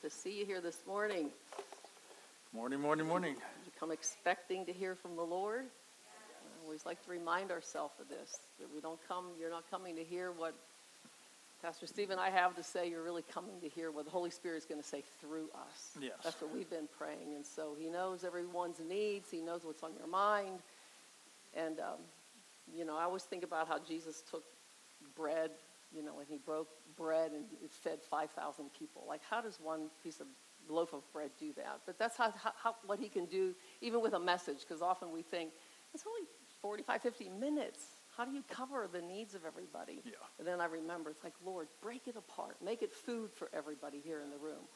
Good to see you here this morning. Morning, morning, morning. You come expecting to hear from the Lord. I always like to remind ourselves of this that we don't come, you're not coming to hear what Pastor Steve and I have to say. You're really coming to hear what the Holy Spirit is going to say through us. Yes. That's what we've been praying. And so He knows everyone's needs, He knows what's on your mind. And, um, you know, I always think about how Jesus took bread, you know, and He broke bread and it fed 5,000 people. Like, how does one piece of loaf of bread do that? But that's how, how, what He can do, even with a message, because often we think, it's only 45, 50 minutes. How do you cover the needs of everybody? Yeah. And then I remember, it's like, Lord, break it apart. Make it food for everybody here in the room.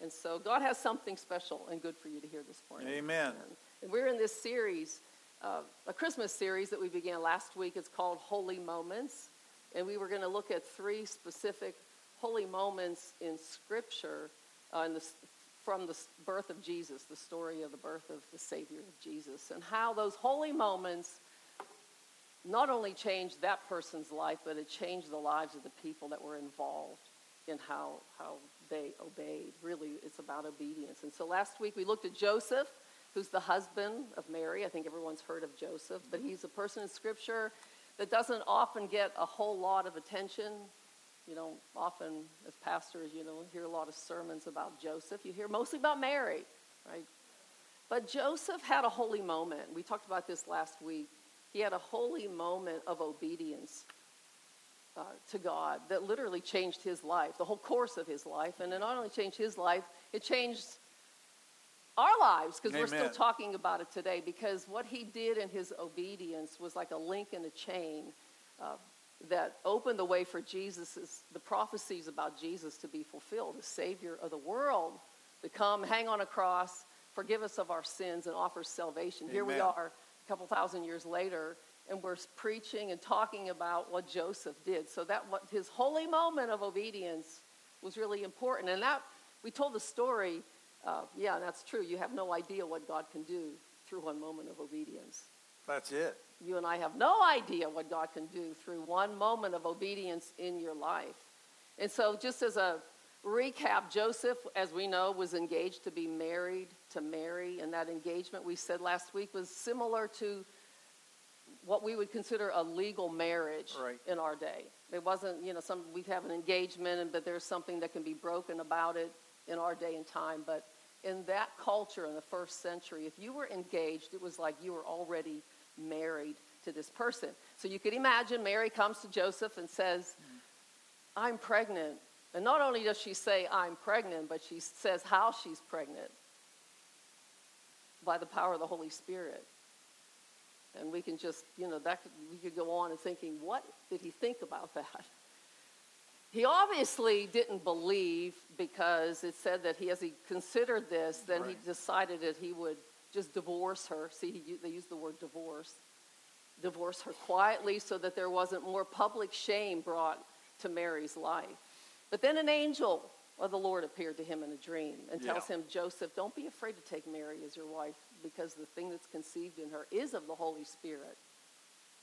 And so God has something special and good for you to hear this morning. Amen. And, and we're in this series, uh, a Christmas series that we began last week. It's called Holy Moments. And we were going to look at three specific holy moments in Scripture uh, in the, from the birth of Jesus, the story of the birth of the Savior of Jesus, and how those holy moments not only changed that person's life, but it changed the lives of the people that were involved in how, how they obeyed. Really, it's about obedience. And so last week we looked at Joseph, who's the husband of Mary. I think everyone's heard of Joseph, but he's a person in Scripture that doesn't often get a whole lot of attention. You know, often as pastors, you know, hear a lot of sermons about Joseph. You hear mostly about Mary, right? But Joseph had a holy moment. We talked about this last week. He had a holy moment of obedience uh, to God that literally changed his life, the whole course of his life. And it not only changed his life, it changed our lives because we're still talking about it today. Because what he did in his obedience was like a link in a chain uh, that opened the way for Jesus, the prophecies about Jesus to be fulfilled, the Savior of the world to come, hang on a cross, forgive us of our sins, and offer salvation. Here we are a couple thousand years later, and we're preaching and talking about what Joseph did. So that what his holy moment of obedience was really important. And that we told the story. Uh, yeah, that's true. You have no idea what God can do through one moment of obedience. That's it. You and I have no idea what God can do through one moment of obedience in your life. And so, just as a recap, Joseph, as we know, was engaged to be married to Mary, and that engagement we said last week was similar to what we would consider a legal marriage Right. in our day. It wasn't, you know, some we have an engagement, and but there's something that can be broken about it in our day and time. But in that culture in the first century, if you were engaged, it was like you were already married to this person. So you could imagine Mary comes to Joseph and says, I'm pregnant. And not only does she say, I'm pregnant, but she says how she's pregnant by the power of the Holy Spirit. And we can just, you know, that could, we could go on and thinking, what did he think about that? He obviously didn't believe because it said that he, as he considered this, then he decided that he would just divorce her. See, he, they use the word divorce. Divorce her quietly so that there wasn't more public shame brought to Mary's life. But then an angel of the Lord appeared to him in a dream and tells Yeah. him, Joseph, don't be afraid to take Mary as your wife because the thing that's conceived in her is of the Holy Spirit.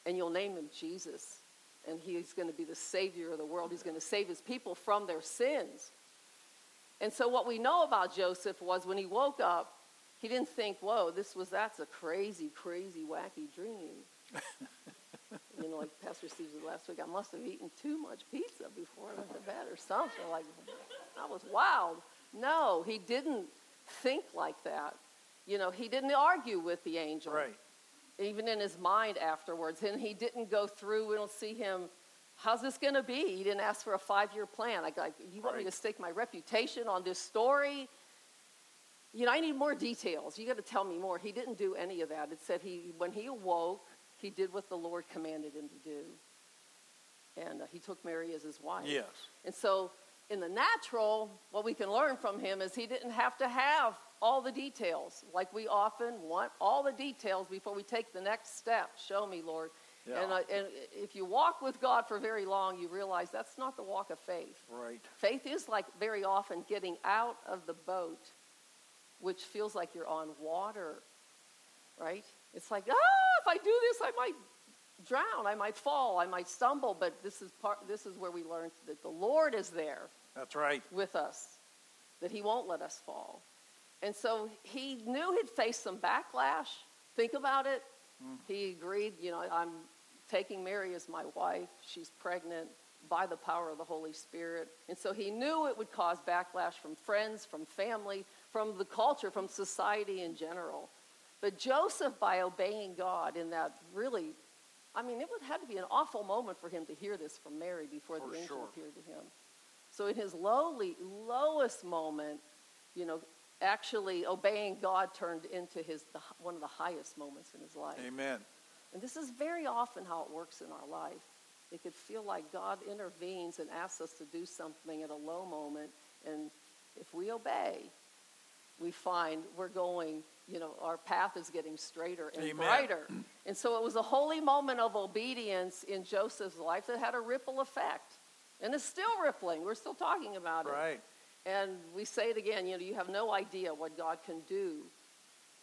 And you'll name him Jesus. And he's going to be the Savior of the world. He's going to save his people from their sins. And so, what we know about Joseph was when he woke up, he didn't think, whoa, this was, that's a crazy, crazy, wacky dream. you know, like Pastor Steve said last week, I must have eaten too much pizza before I went to bed or something. Like, that was wild. No, he didn't think like that. You know, he didn't argue with the angel Right. Even in his mind afterwards. And he didn't go through, we don't see him, how's this going to be? He didn't ask for a five year plan. Like, like, you want me to stake my reputation on this story? You know, I need more details. You got to tell me more. He didn't do any of that. It said he, when he awoke, he did what the Lord commanded him to do. And uh, he took Mary as his wife. Yes. And so, in the natural, what we can learn from him is he didn't have to have all the details, like we often want all the details before we take the next step. Show me, Lord. Yeah. And, uh, and if you walk with God for very long, you realize that's not the walk of faith. Right. Faith is like very often getting out of the boat, which feels like you're on water, right? It's like, ah, if I do this, I might drown, I might fall, I might stumble. But this is part. This is where we learn that the Lord is there That's right. with us. that he won't let us fall. And so he knew he'd face some backlash. Think about it. Mm. He agreed, you know, I'm taking Mary as my wife. She's pregnant by the power of the Holy Spirit. And so he knew it would cause backlash from friends, from family, from the culture, from society in general. But Joseph, by obeying God in that really, I mean, it would had to be an awful moment for him to hear this from Mary before For the angel sure. appeared to him. So in his lowly, lowest moment, you know, actually obeying God turned into his the, one of the highest moments in his life. Amen. And this is very often how it works in our life. It could feel like God intervenes and asks us to do something at a low moment, and if we obey, we find we're going, you know, our path is getting straighter and Amen. brighter. And so it was a holy moment of obedience in Joseph's life that had a ripple effect. And it's still rippling. We're still talking about it. Right. And we say it again, you know, you have no idea what God can do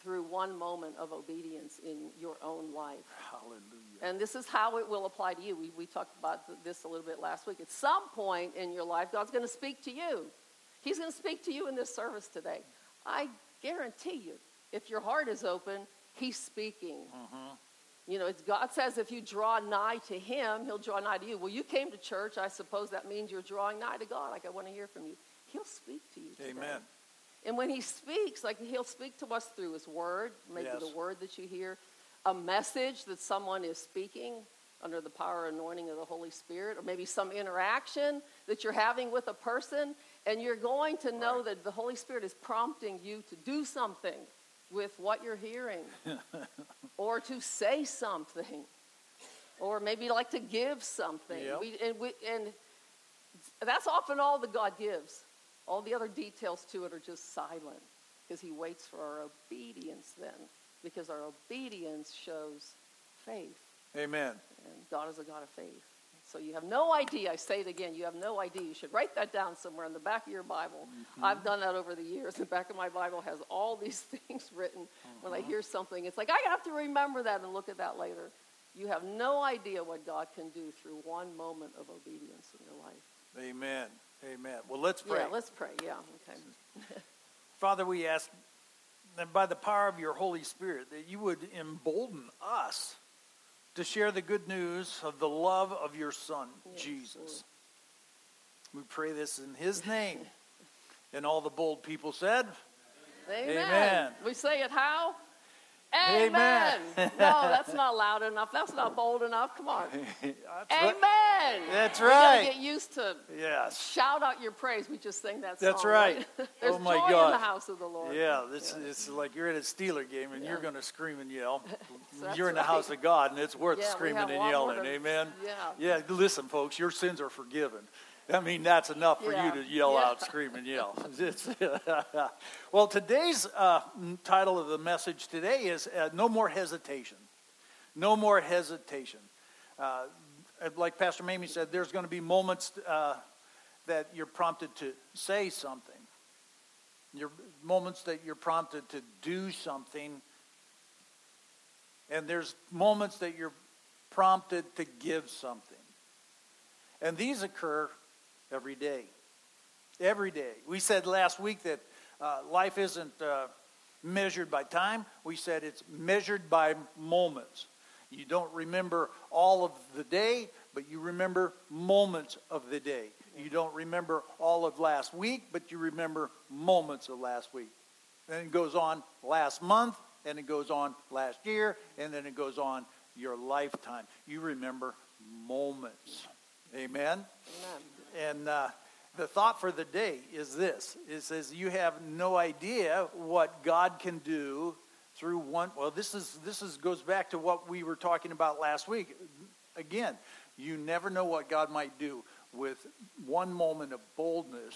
through one moment of obedience in your own life. Hallelujah. And this is how it will apply to you. We, we talked about this a little bit last week. At some point in your life, God's going to speak to you. He's going to speak to you in this service today. I guarantee you, if your heart is open, He's speaking. Mm-hmm. You know, it's, God says if you draw nigh to Him, He'll draw nigh to you. Well, you came to church. I suppose that means you're drawing nigh to God. Like, I want to hear from you. He'll speak to you. Today. Amen. And when he speaks, like he'll speak to us through his word, maybe Yes. the word that you hear, a message that someone is speaking under the power and anointing of the Holy Spirit, or maybe some interaction that you're having with a person, and you're going to know that the Holy Spirit is prompting you to do something with what you're hearing, or to say something, or maybe like to give something. Yep. We, and, we, and that's often all that God gives. All the other details to it are just silent because he waits for our obedience then, because our obedience shows faith, Amen. and God is a God of faith. So you have no idea, I say it again, you have no idea. You should write that down somewhere in the back of your Bible. Mm-hmm. I've done that over the years. The back of my Bible has all these things written. When I uh-huh. hear something, it's like, I have to remember that and look at that later. You have no idea what God can do through one moment of obedience in your life. Amen. Amen. Well, let's pray. Yeah, let's pray. Yeah, okay. Father, we ask that by the power of your Holy Spirit, that you would embolden us to share the good news of the love of your Son, Yes, Jesus. We pray this in his name. And all the bold people said, Amen. Amen. We say it how? Amen. no, that's not loud enough. That's not bold enough. Come on. That's Amen. right. That's We gotta right. get used to Yes. shout out your praise. We just sang that song. That's right. There's Oh, my joy in God. the house of the Lord. Yeah, this it's like you're at a Steeler game and you're going to scream and yell. That's you're in the right. house of God and it's worth Yeah, screaming and yelling. Amen. Yeah. Yeah, listen, folks, your sins are forgiven. I mean, that's enough for Yeah. you to yell Yeah. out, scream, and yell. Well, today's uh, title of the message today is uh, No More Hesitation. No More Hesitation. Uh, like Pastor Mamie said, there's going to be moments uh, that you're prompted to say something. Your moments that you're prompted to do something. And there's moments that you're prompted to give something. And these occur every day. Every day. We said last week that uh, life isn't uh, measured by time. We said it's measured by moments. You don't remember all of the day, but you remember moments of the day. You don't remember all of last week, but you remember moments of last week. Then it goes on last month, and it goes on last year, and then it goes on your lifetime. You remember moments. Amen? Amen. And uh, the thought for the day is this: it says you have no idea what God can do through one. Well, this is this is goes back to what we were talking about last week. Again, you never know what God might do with one moment of boldness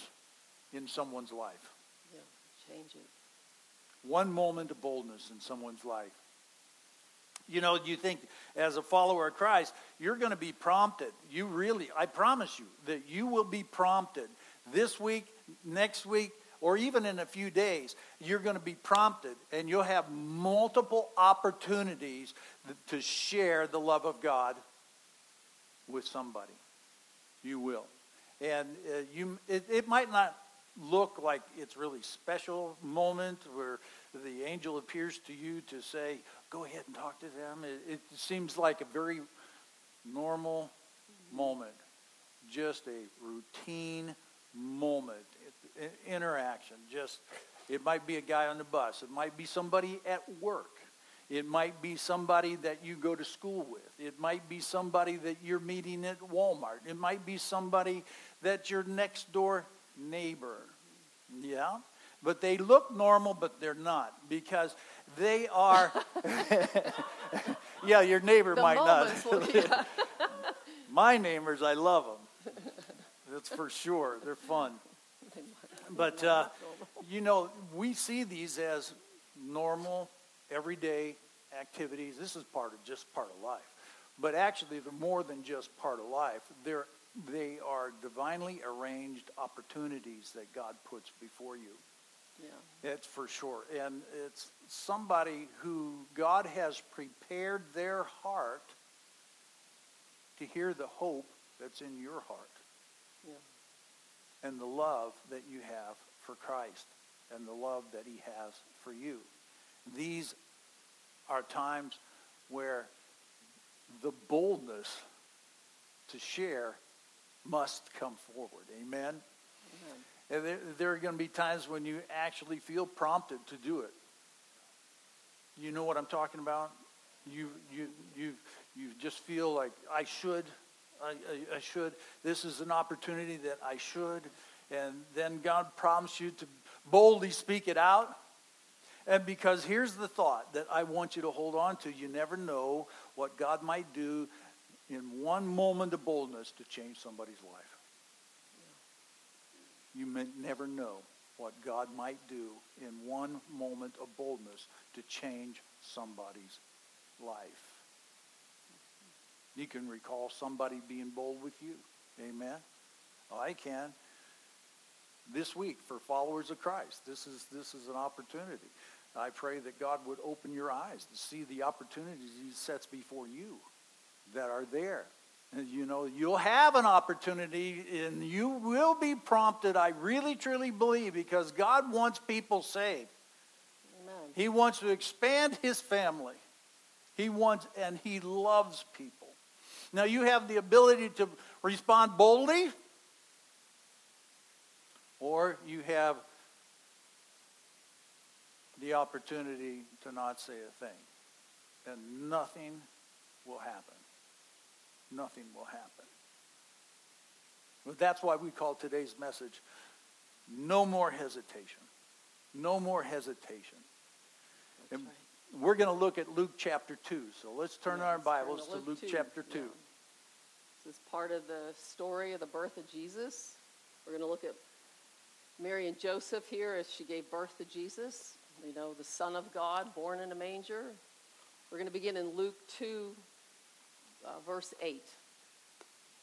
in someone's life. Yeah, change it. One moment of boldness in someone's life. You know, you think as a follower of Christ, you're going to be prompted. You really, I promise you, that you will be prompted this week, next week, or even in a few days. You're going to be prompted, and you'll have multiple opportunities to share the love of God with somebody. You will. And uh, you, it, it might not look like it's really special moment where the angel appears to you to say, go ahead and talk to them. It, it seems like a very normal moment, just a routine moment, interaction. Just it might be a guy on the bus. It might be somebody at work. It might be somebody that you go to school with. It might be somebody that you're meeting at Walmart. It might be somebody that's your next door neighbor. Yeah? But they look normal, but they're not because they are. yeah, your neighbor the might not. Yeah. My neighbors, I love them. That's for sure. They're fun. But, uh, you know, we see these as normal, everyday activities. This is part of just part of life. But actually, they're more than just part of life. They're, they are divinely arranged opportunities that God puts before you. Yeah. It's for sure. And it's somebody who God has prepared their heart to hear the hope that's in your heart. Yeah. And the love that you have for Christ and the love that he has for you. These are times where the boldness to share must come forward. Amen? Amen. And there, there are going to be times when you actually feel prompted to do it. You know what I'm talking about? You, you, you, you just feel like, I should, I, I, I should. This is an opportunity that I should. And then God prompts you to boldly speak it out. And because here's the thought that I want you to hold on to you never know what God might do in one moment of boldness to change somebody's life. You may never know what God might do in one moment of boldness to change somebody's life. You can recall somebody being bold with you. Amen. Oh, I can. This week for followers of Christ, this is this is an opportunity. I pray that God would open your eyes to see the opportunities he sets before you that are there. You know, you'll have an opportunity and you will be prompted, I really truly believe, because God wants people saved. Amen. He wants to expand his family. He wants, and he loves people. Now you have the ability to respond boldly, or you have the opportunity to not say a thing. And nothing will happen. Nothing will happen. But that's why we call today's message no more hesitation. No more hesitation. And right. we're going to look at Luke chapter 2. So let's turn Yeah, our let's turn Bibles to to Luke Luke 2. chapter 2. Yeah. This is part of the story of the birth of Jesus. We're going to look at Mary and Joseph here as she gave birth to Jesus, you know, the Son of God born in a manger. We're going to begin in Luke 2, uh, verse 8.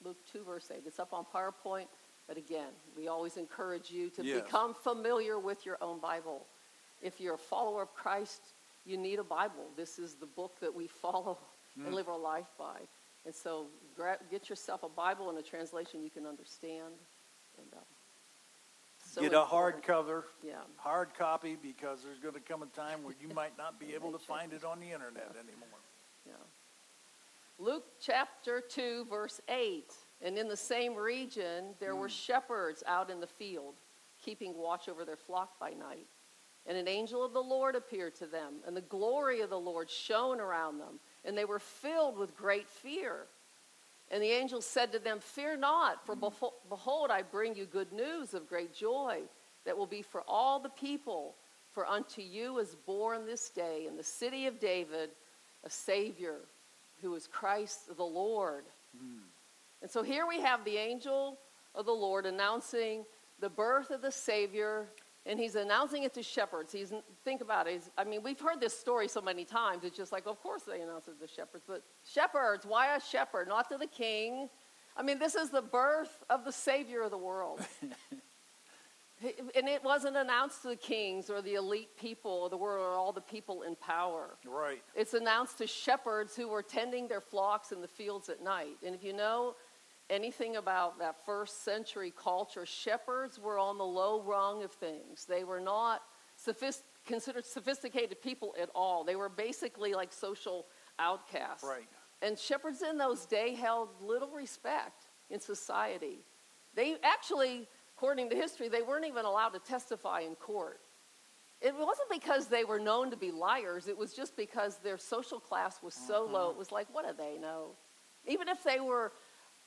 Luke 2, verse 8. It's up on PowerPoint, but again, we always encourage you to Yes. become familiar with your own Bible. If you're a follower of Christ, you need a Bible. This is the book that we follow and live our life by. And so get yourself a Bible and a translation you can understand. And, uh, so Get a hardcover, Yeah. hard copy, because there's going to come a time where you might not be able to find it on the internet anymore. Luke chapter 2, verse 8. And in the same region, there were mm. shepherds out in the field, keeping watch over their flock by night. And an angel of the Lord appeared to them, and the glory of the Lord shone around them, and they were filled with great fear. And the angel said to them, Fear not, for mm. befo- behold, I bring you good news of great joy that will be for all the people. For unto you is born this day in the city of David a Savior who is Christ the Lord. Hmm. And so here we have the angel of the Lord announcing the birth of the Savior, and he's announcing it to shepherds. He's think about it. I mean, we've heard this story so many times. It's just like, of course they announce it to shepherds, but shepherds, why a shepherd, not to the king? I mean, this is the birth of the Savior of the world. and it wasn't announced to the kings or the elite people of the world or all the people in power. Right. It's announced to shepherds who were tending their flocks in the fields at night. And if you know, anything about that first century culture, shepherds were on the low rung of things. They were not sophist- considered sophisticated people at all. They were basically like social outcasts. Right. And shepherds in those days held little respect in society. They actually, according to history, they weren't even allowed to testify in court. It wasn't because they were known to be liars, it was just because their social class was so low. It was like, what do they know? Even if they were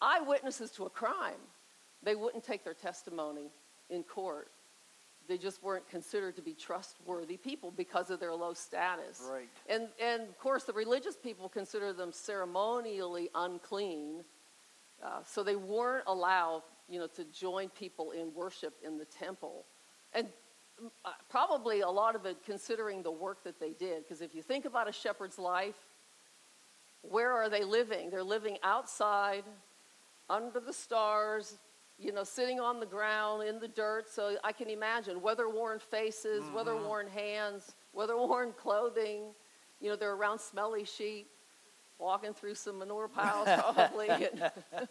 eyewitnesses to a crime, they wouldn't take their testimony in court. They just weren't considered to be trustworthy people because of their low status. Right. And, and of course, the religious people consider them ceremonially unclean, uh, so they weren't allowed, you know, to join people in worship in the temple. And mm, uh, probably a lot of it considering the work that they did, because if you think about a shepherd's life, where are they living? They're living outside, under the stars, you know, sitting on the ground in the dirt. So I can imagine weather worn faces, weather worn hands, weather worn clothing. You know, they're around smelly sheep, walking through some manure piles probably. and,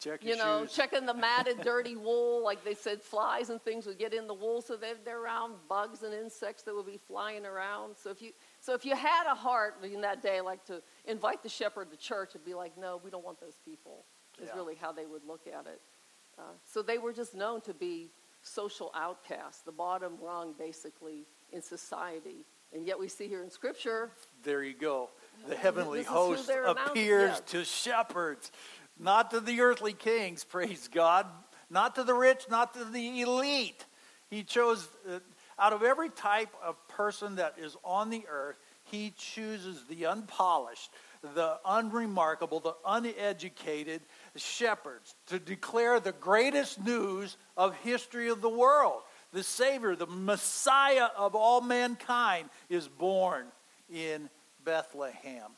Check you know, shoes. checking the matted, dirty wool. Like they said, flies and things would get in the wool, so they're, they're around bugs and insects that would be flying around. So if you so if you had a heart in that day, like to invite the shepherd to church, it'd be like, no, we don't want those people. Is Yeah. really how they would look at it. Uh, so they were just known to be social outcasts, the bottom rung, basically, in society. And yet we see here in Scripture, There you go. The heavenly This is who host appears yeah. to shepherds, not to the earthly kings, praise God, not to the rich, not to the elite. He chose, uh, out of every type of person that is on the earth, he chooses the unpolished, the unremarkable, the uneducated shepherds to declare the greatest news of history of the world. The Savior, the Messiah of all mankind, is born in Bethlehem.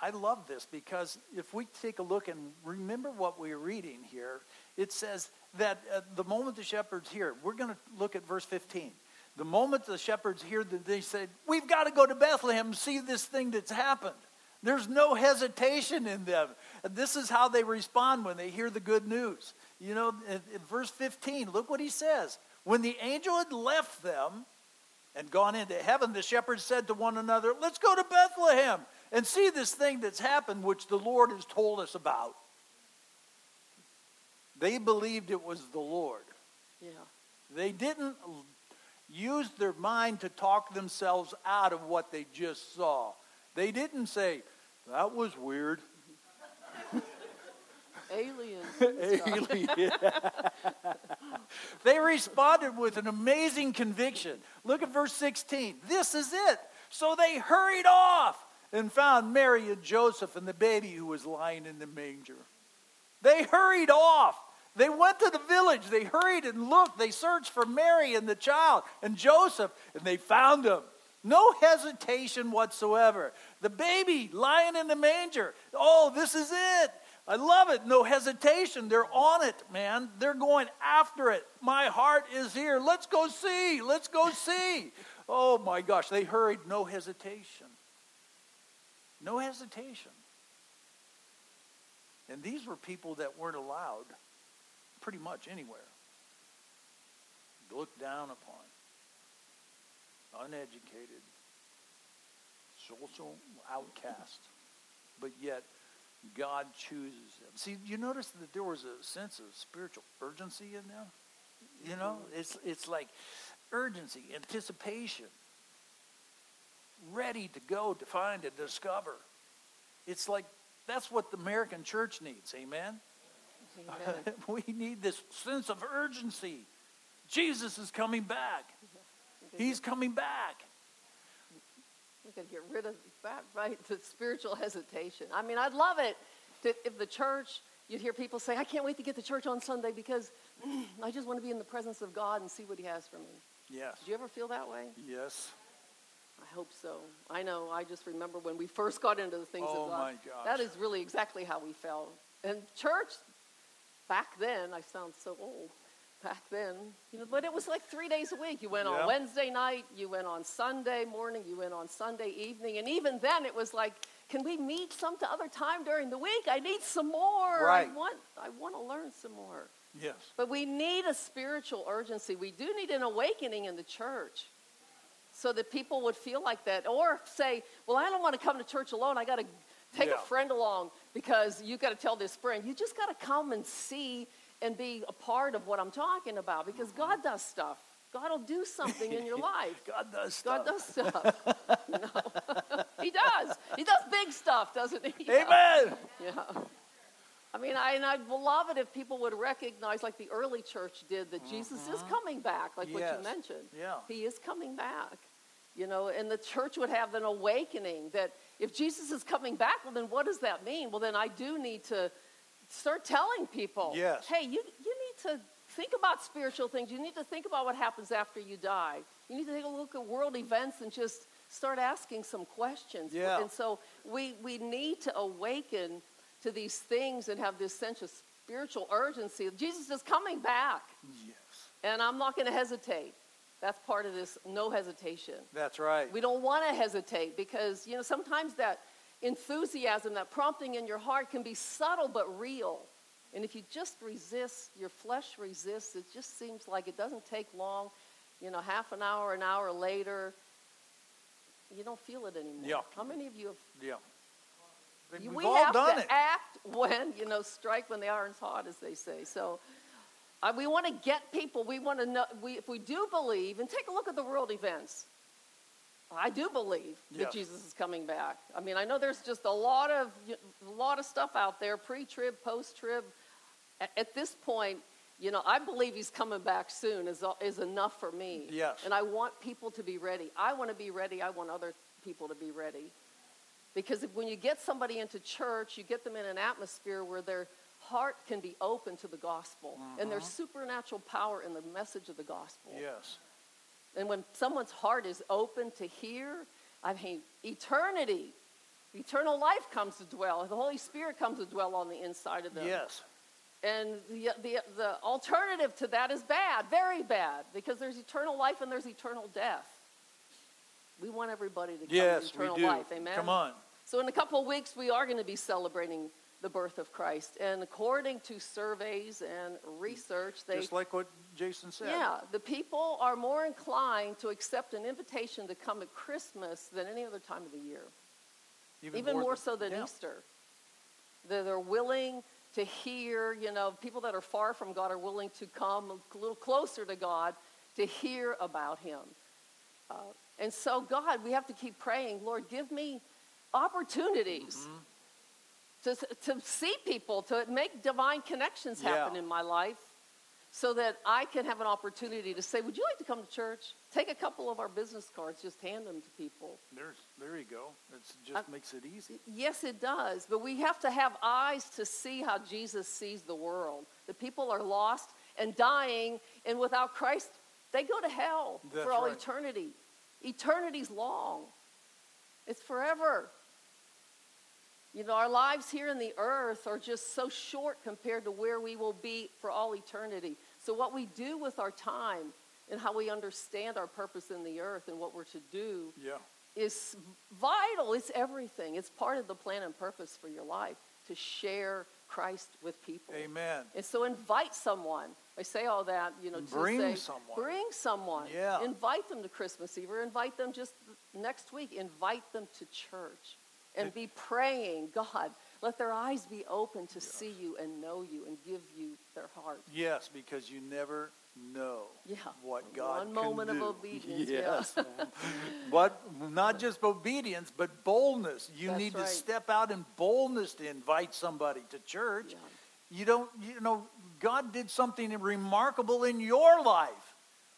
I love this because if we take a look and remember what we're reading here, it says that uh, the moment the shepherds hear, we're going to look at verse 15. The moment the shepherds hear that they said, We've got to go to Bethlehem and see this thing that's happened. There's no hesitation in them. This is how they respond when they hear the good news. You know, in, in verse 15, look what he says. When the angel had left them, and gone into heaven, the shepherds said to one another, Let's go to Bethlehem and see this thing that's happened, which the Lord has told us about. They believed it was the Lord. yeah, They didn't use their mind to talk themselves out of what they just saw. They didn't say, That was weird. aliens. Alien. they responded with an amazing conviction. Look at verse 16. This is it. So they hurried off and found Mary and Joseph and the baby who was lying in the manger. They hurried off. They went to the village. They hurried and looked. They searched for Mary and the child and Joseph, and they found them. No hesitation whatsoever. The baby lying in the manger. Oh, this is it. I love it. No hesitation. They're on it, man. They're going after it. My heart is here. Let's go see. Let's go see. Oh my gosh. They hurried. No hesitation. No hesitation. And these were people that weren't allowed pretty much anywhere. Looked down upon, uneducated, social outcast. But yet, God chooses them. See, you notice that there was a sense of spiritual urgency in them? You know, it's, it's like urgency, anticipation, ready to go to find and discover. It's like that's what the American church needs. Amen. Amen. we need this sense of urgency. Jesus is coming back. He's coming back. We could get rid of that, right? The spiritual hesitation. I mean, I'd love it to, if the church, you'd hear people say, I can't wait to get to church on Sunday because mm, I just want to be in the presence of God and see what He has for me. Yes. Did you ever feel that way? Yes. I hope so. I know. I just remember when we first got into the things Oh, of God. Oh my gosh. That is really exactly how we felt. And church, back then, I sound so old. Back then, you know, but it was like three days a week. You went Yeah. on Wednesday night, you went on Sunday morning, you went on Sunday evening, and even then, it was like can we meet some other time during the week? I need some more. Right. I want, I want to learn some more. Yes. But we need a spiritual urgency. We do need an awakening in the church so that people would feel like that. Or say, well, I don't want to come to church alone. I got to take Yeah. a friend along because you got to tell this friend. You just got to come and see and be a part of what I'm talking about because God does stuff. God will do something in your life. God does stuff. God does stuff. you know? he does. He does big stuff, doesn't he? Amen. Yeah. I mean, I, and I'd love it if people would recognize, like the early church did, that Jesus is coming back, like what Mm-hmm. You mentioned. Yeah. He is coming back. You know, and the church would have an awakening that if Jesus is coming back, well, then what does that mean? Well, then I do need to start telling people, Yes. hey, you, you need to think about spiritual things. You need to think about what happens after you die. You need to take a look at world events and just start asking some questions. Yeah. And so we, we need to awaken to these things and have this sense of spiritual urgency. Jesus is coming back, Yes. and I'm not going to hesitate. That's part of this no hesitation. That's right. We don't want to hesitate because, you know, sometimes that enthusiasm, that prompting in your heart can be subtle but real. And if you just resist, your flesh resists, it just seems like it doesn't take long. You know, half an hour, an hour later, you don't feel it anymore. Yeah. How many of you have Yeah. We've we all have done to it. act when you know strike when the iron's hot as they say so uh, we want to get people we want to know we, if we do believe and take a look at the world events. I do believe that Yes. jesus is coming back. I mean i know there's just a lot of a lot of stuff out there pre-trib post-trib. A- at this point you know i believe he's coming back soon is, is enough for me. Yes. and i want people to be ready. I want to be ready i want other people to be ready. Because if, when you get somebody into church, you get them in an atmosphere where their heart can be open to the gospel. And there's mm-hmm. supernatural power in the message of the gospel. Yes. And when someone's heart is open to hear, I mean, eternity, eternal life comes to dwell. The Holy Spirit comes to dwell on the inside of them. Yes. And the, the, the alternative to that is bad, very bad, because there's eternal life and there's eternal death. We want everybody to come Yes, to eternal life. Amen. Come on. So, in a couple of weeks, we are going to be celebrating the birth of Christ. And according to surveys and research, they. Just like what Jason said. yeah, the people are more inclined to accept an invitation to come at Christmas than any other time of the year, even, more, so than yeah. Easter. They're, they're willing to hear, you know, people that are far from God are willing to come a little closer to God to hear about Him. Uh, and so, God, we have to keep praying, Lord, give me opportunities to, to see people, to make divine connections happen Yeah. in my life so that I can have an opportunity to say, Would you like to come to church? Take a couple of our business cards, just hand them to people. There's, there you go. It just I- makes it easy. Yes, it does. But we have to have eyes to see how Jesus sees the world. The people are lost and dying, and without Christ, they go to hell That's for all right. eternity. Eternity's long, it's forever. You know, our lives here in the earth are just so short compared to where we will be for all eternity. So, what we do with our time and how we understand our purpose in the earth and what we're to do Yeah. is vital. It's everything. It's part of the plan and purpose for your life to share Christ with people. Amen. And so invite someone. I say all that, you know, Bring say, someone. Bring someone. Yeah. Invite them to Christmas Eve or invite them just next week. Invite them to church and be praying, God, let their eyes be open to see you and know you and give you their heart. Yes, because you never know Yeah. what God One moment of obedience, yeah. Yes. but not just obedience, but boldness. You That's need to step out in boldness to invite somebody to church. Yeah. You don't, you know, God did something remarkable in your life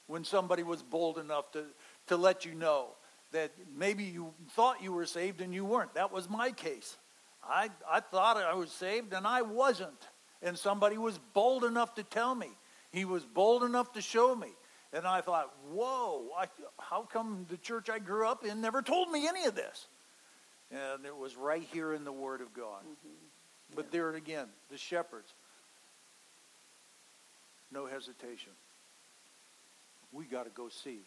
when somebody was bold enough to, to let you know that maybe you thought you were saved and you weren't. That was my case. I, I thought I was saved and I wasn't. And somebody was bold enough to tell me. He was bold enough to show me. And I thought, whoa, I, how come the church I grew up in never told me any of this? And it was right here in the Word of God. But there again, the shepherds, no hesitation. We got to go see.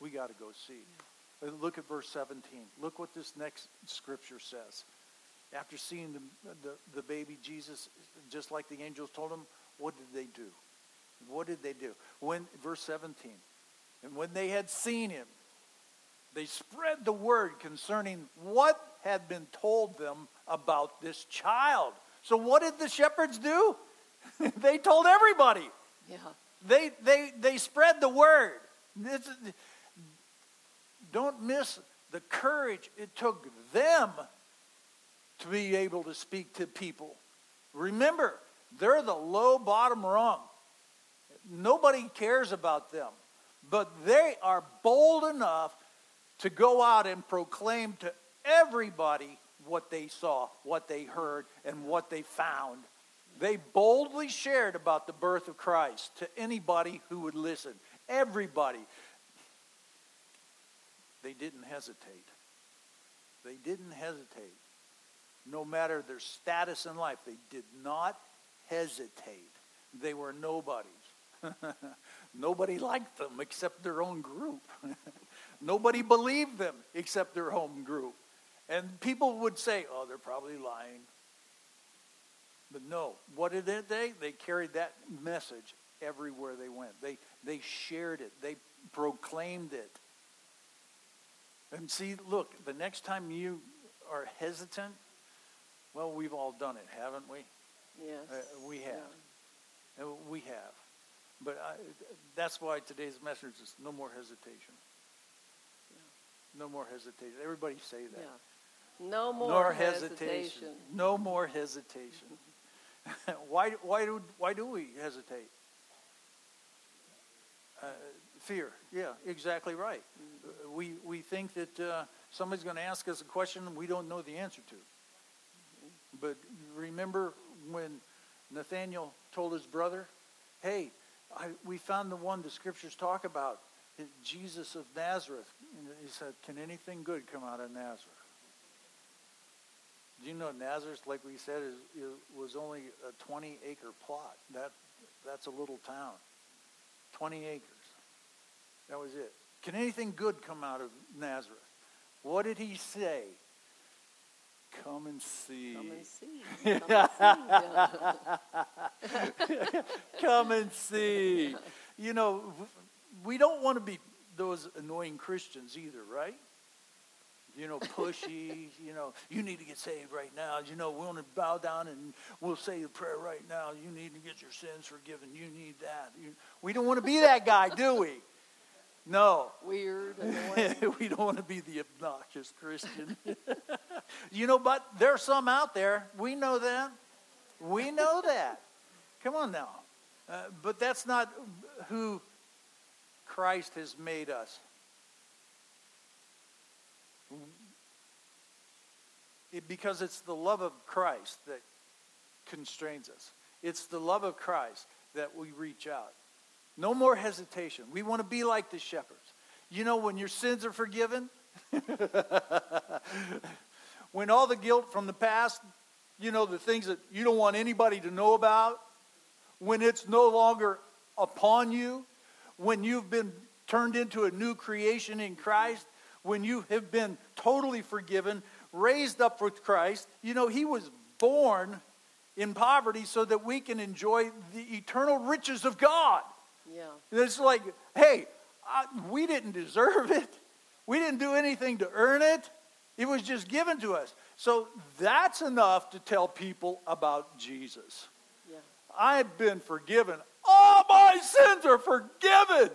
We got to go see. Uh, Look at verse 17. Look what this next scripture says. After seeing the, the, the baby Jesus, just like the angels told him, what did they do? What did they do? When, verse 17. And when they had seen him, they spread the word concerning what had been told them about this child. So what did the shepherds do? they told everybody. Yeah. They, they, they spread the word. This is- don't miss the courage it took them to be able to speak to people. Remember, they're the low bottom rung. Nobody cares about them. But they are bold enough to go out and proclaim to everybody what they saw, what they heard, and what they found. They boldly shared about the birth of Christ to anybody who would listen. Everybody. They didn't hesitate. They didn't hesitate. No matter their status in life, they did not hesitate. They were nobodies. Nobody liked them except their own group. Nobody believed them except their home group. And people would say, oh, they're probably lying. But no, what did they? They carried that message everywhere they went. They, they shared it. They proclaimed it. And see, look, the next time you are hesitant, well, we've all done it, haven't we? Yes. Uh, we have. Yeah. Uh, We have. But I, that's why today's message is no more hesitation. No more hesitation. Everybody say that. Yeah. No more Nor hesitation. No more hesitation. why, why, do, why do we hesitate? Uh, fear. Yeah, exactly right. We, we think that uh, somebody's going to ask us a question we don't know the answer to. But remember when Nathaniel told his brother, hey, I, we found the one the scriptures talk about, Jesus of Nazareth. And he said, can anything good come out of Nazareth? Do you know Nazareth, like we said, is, was only a 20 acre plot. That, that's a little town. 20 acres. That was it. Can anything good come out of Nazareth? What did he say? Come and see. Come and see. Come and see. Come and see. You know, we don't want to be those annoying Christians either, right? You know, pushy, you know, you need to get saved right now. You know, we want to bow down and we'll say the prayer right now. You need to get your sins forgiven. You need that. You, we don't want to be that guy, do we? No. Weird, we don't want to be the obnoxious Christian. you know, but there's some out there. We know that. We know that. Come on now. Uh, but that's not who Christ has made us. It, because it's the love of Christ that constrains us. It's the love of Christ that we reach out. No more hesitation. We want to be like the shepherds. You know, when your sins are forgiven, when all the guilt from the past, you know, the things that you don't want anybody to know about, when it's no longer upon you, when you've been turned into a new creation in Christ, when you have been totally forgiven, raised up with Christ, you know, He was born in poverty so that we can enjoy the eternal riches of God. Yeah. It's like, hey, I, we didn't deserve it. We didn't do anything to earn it. It was just given to us. So that's enough to tell people about Jesus. Yeah. I've been forgiven. All my sins are forgiven.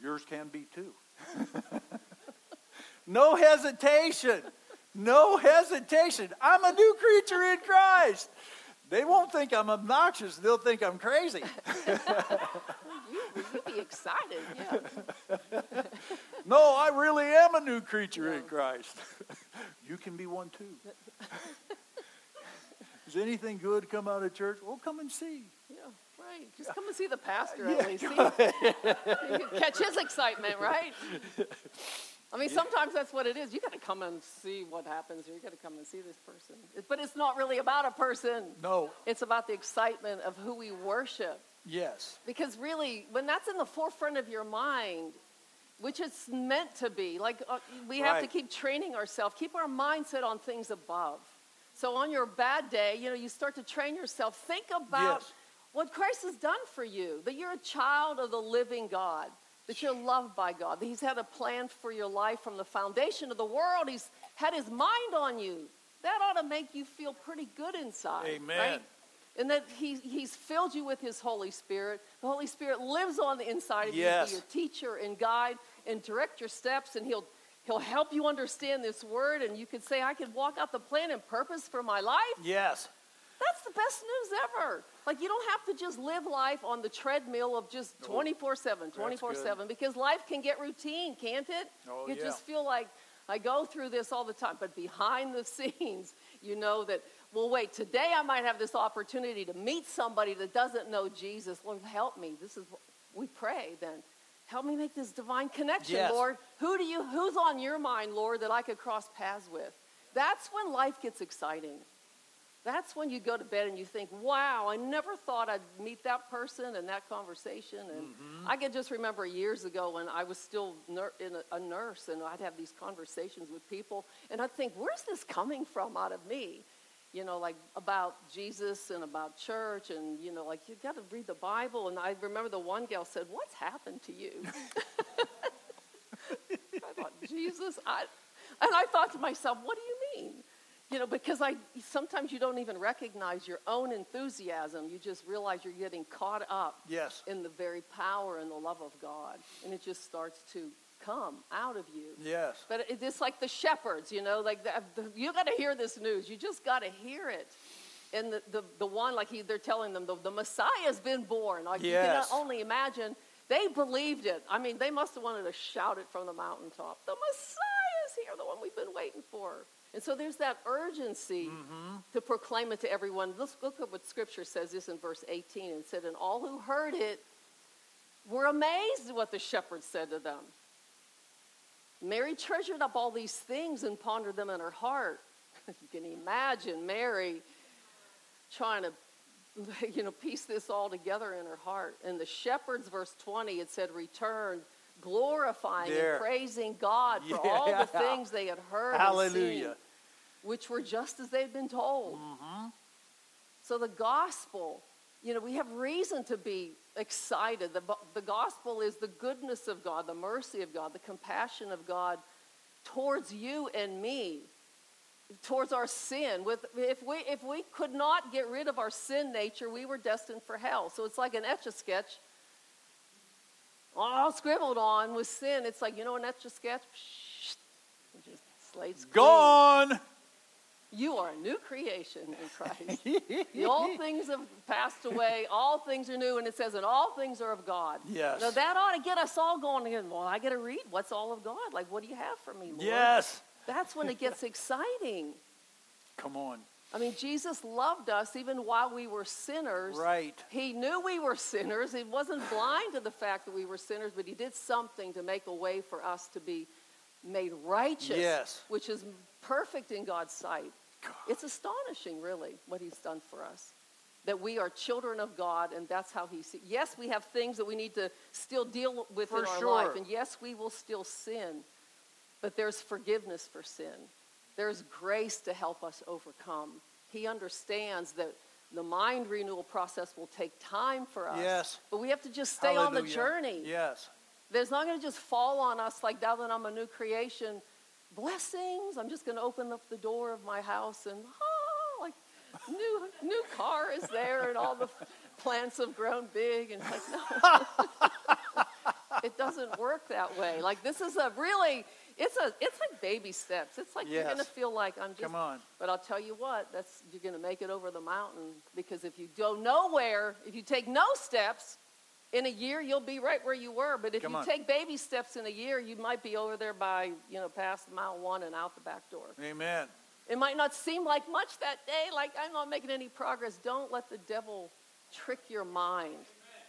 Yours can be too. no hesitation. No hesitation. I'm a new creature in Christ. They won't think I'm obnoxious. They'll think I'm crazy. You, you'd be excited. Yeah. No, I really am a new creature in Christ. you can be one too. Does anything good come out of church? Well, come and see. Yeah. Right. Just come and see the pastor Yeah, at least. See, you can catch his excitement, right? I mean, sometimes that's what it is. You got to come and see what happens, or you got to come and see this person. But it's not really about a person. No, It's about the excitement of who we worship. yes. Because really, when that's in the forefront of your mind, which it's meant to be. Like uh, we have to keep training ourselves, keep our mindset on things above. So on your bad day, you know, you start to train yourself. Think about Yes. what Christ has done for you, that you're a child of the living God, that you're loved by God, that He's had a plan for your life from the foundation of the world. He's had His mind on you. That ought to make you feel pretty good inside. Amen. Right? And that he, He's filled you with His Holy Spirit. The Holy Spirit lives on the inside of Yes. you to be your teacher and guide and direct your steps, and He'll He'll help you understand this word, and you could say, I could walk out the plan and purpose for my life. Yes. That's the best news ever. Like, you don't have to just live life on the treadmill of just 24 7, 24 7, because life can get routine, can't it? Oh, you yeah. just feel like I go through this all the time. But behind the scenes, you know that, well, wait, today I might have this opportunity to meet somebody that doesn't know Jesus. Lord, help me. This is what we pray then. Help me make this divine connection, Yes. Lord. Who do you who's on your mind, Lord, that I could cross paths with? That's when life gets exciting. That's when you go to bed and you think, wow, I never thought I'd meet that person and that conversation. And mm-hmm. I can just remember years ago when I was still ner- in a, a nurse and I'd have these conversations with people and I'd think, where's this coming from out of me? You know, like about Jesus and about church and, you know, like you got to read the Bible. And I remember the one gal said, what's happened to you? I thought, Jesus, I, and I thought to myself, what do you mean? You know, because I sometimes you don't even recognize your own enthusiasm. You just realize you're getting caught up Yes. in the very power and the love of God, and it just starts to come out of you. Yes. But it- it's like the shepherds, you know, like the, the, you got to hear this news. You just got to hear it. And the, the, the one, like he, they're telling them, the, the Messiah's been born. Like you Yes. can only imagine. They believed it. I mean, they must have wanted to shout it from the mountaintop. The Messiah's here, the one we've been waiting for. And so there's that urgency Mm-hmm. to proclaim it to everyone. Let's look at what Scripture says this in verse 18. and said, And all who heard it were amazed at what the shepherds said to them. Mary treasured up all these things and pondered them in her heart. you can imagine Mary trying to, you know, piece this all together in her heart. And the shepherds, verse 20, it said, returned, glorifying There. and praising God for all the things they had heard and Hallelujah. Which were just as they'd been told. Mm-hmm. So the gospel, you know, we have reason to be excited. The, the gospel is the goodness of God, the mercy of God, the compassion of God towards you and me, towards our sin. With, if, we, if we could not get rid of our sin nature, we were destined for hell. So it's like an etch a sketch. All scribbled on with sin. It's like, you know, an etch a sketch? Just slates clean. You are a new creation in Christ. The old things have passed away, all things are new, and it says, and all things are of God. Yes. Now that ought to get us all going again. Well, I got to read what's all of God. Like, what do you have for me, Lord? Yes. That's when it gets exciting. Come on. I mean, Jesus loved us even while we were sinners. Right. He knew we were sinners. He wasn't blind to the fact that we were sinners, but he did something to make a way for us to be made righteous, Yes. which is perfect in God's sight. God. It's astonishing, really, what he's done for us. That we are children of God, and that's how he sees. Yes, we have things that we need to still deal with For in our sure. life, and yes, we will still sin, but there's forgiveness for sin. There's grace to help us overcome. He understands that the mind renewal process will take time for us. Yes. But we have to just stay on the journey. Yes. There's not going to just fall on us like now that I'm a new creation. Blessings. I'm just going to open up the door of my house and ah, like new new car is there and all the plants have grown big and like no. it doesn't work that way. Like this is a really it's a it's like baby steps. It's like you're going to feel like I'm just Come on. but I'll tell you what, that's you're going to make it over the mountain because if you go nowhere, if you take no steps, in a year you'll be right where you were. But if Come you on. take baby steps in a year, you might be over there by you know past mile one and out the back door. Amen. It might not seem like much that day, like I'm not making any progress. Don't let the devil trick your mind.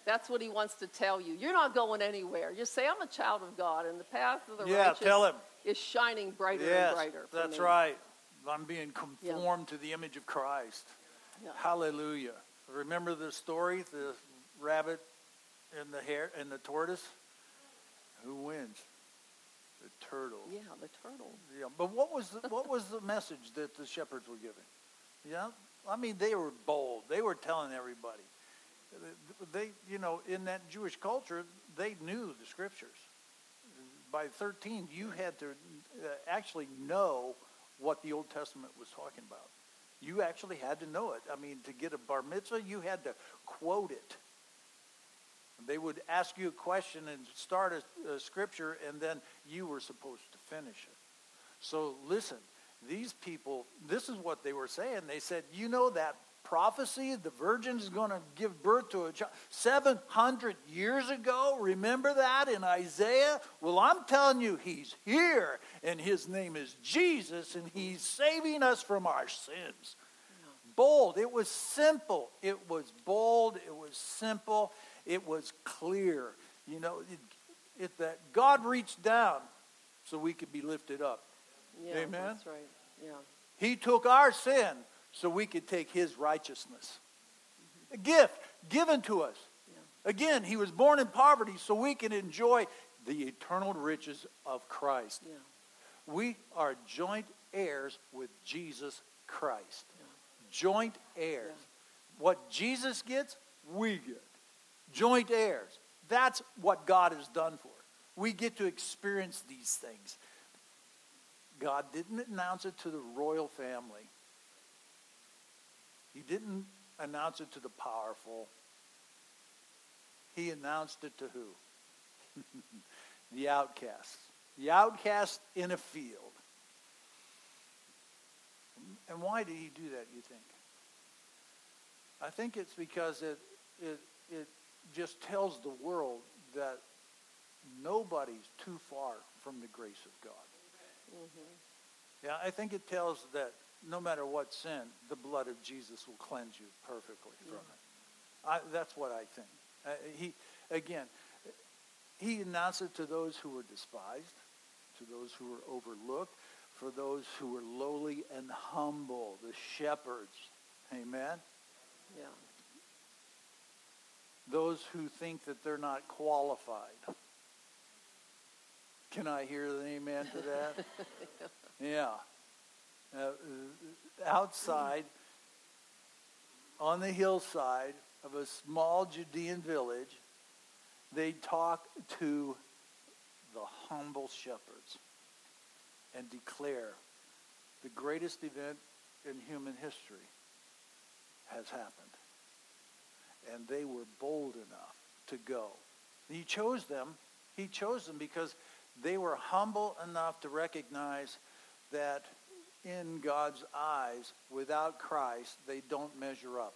That's what he wants to tell you. You're not going anywhere. you say, I'm a child of God, and the path of the Yeah, righteous tell him. is shining brighter Yes. and brighter. That's me. right. I'm being conformed to the image of Christ. Yeah. Hallelujah. Remember the story, the rabbit and the hare and the tortoise? Who wins? The turtle. Yeah, the turtle. Yeah, but what was the, what was the message that the shepherds were giving? Yeah, I mean they were bold. They were telling everybody. They, you know, in that Jewish culture, they knew the scriptures. By 13, you had to uh, actually know what the Old Testament was talking about. You actually had to know it. I mean, to get a bar mitzvah, you had to quote it. They would ask you a question and start a, a scripture, and then you were supposed to finish it. So listen, these people, this is what they were saying. They said, you know that prophecy, the virgin is going to give birth to a child 700 years ago? Remember that in Isaiah? Well, I'm telling you, he's here, and his name is Jesus, and he's saving us from our sins. Bold. It was simple. It was bold. It was simple. It was clear. You know, it, it, that God reached down so we could be lifted up. Yeah, Amen? that's right. Yeah. He took our sin so we could take his righteousness. A gift given to us. Yeah. Again, he was born in poverty so we can enjoy the eternal riches of Christ. Yeah. We are joint heirs with Jesus Christ. Yeah. Joint heirs. What Jesus gets, we get. Joint heirs. That's what God has done for us. We get to experience these things. God didn't announce it to the royal family. He didn't announce it to the powerful. He announced it to who? the outcasts. The outcast in a field. And why did he do that, you think? I think it's because it, it, it just tells the world that nobody's too far from the grace of God. Mm-hmm. Yeah, I think it tells that no matter what sin, the blood of Jesus will cleanse you perfectly from Yeah. it. I, that's what I think. Uh, he, again, he announced it to those who were despised, to those who were overlooked, for those who were lowly and humble, the shepherds. Amen. Yeah. Those who think that they're not qualified. Can I hear an amen to that? yeah. Uh, outside, on the hillside of a small Judean village, they talk to the humble shepherds and declare the greatest event in human history has happened. And they were bold enough to go. He chose them. He chose them because they were humble enough to recognize that in God's eyes, without Christ, they don't measure up.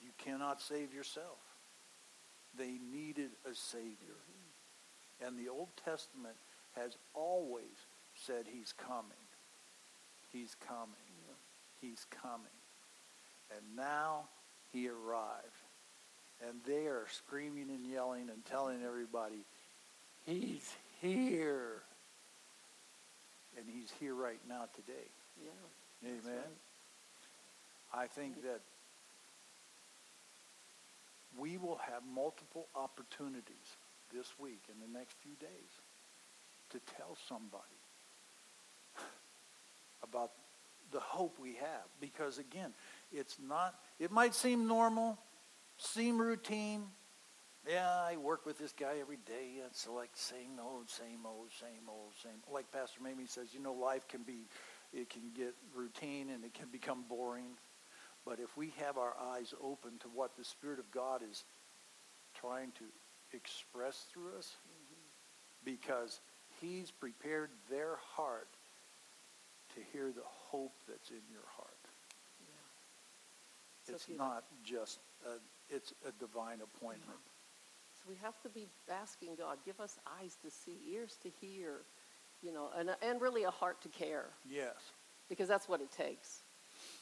You cannot save yourself. They needed a Savior. And the Old Testament has always said he's coming. He's coming. He's coming. And now he arrived. And they are screaming and yelling and telling everybody, he's here. And he's here right now today. Yeah. Amen. Right. I think that we will have multiple opportunities this week in the next few days to tell somebody about the hope we have. Because again, it's not, it might seem normal, seem routine. Yeah, I work with this guy every day. It's like same old, same old, same old, same. Like Pastor Mamie says, you know, life can be, it can get routine and it can become boring. But if we have our eyes open to what the Spirit of God is trying to express through us, because He's prepared their heart to hear the hope that's in your heart. It's you- not just, a, it's a divine appointment. So we have to be asking God, give us eyes to see, ears to hear, you know, and, and really a heart to care, Yes. because that's what it takes,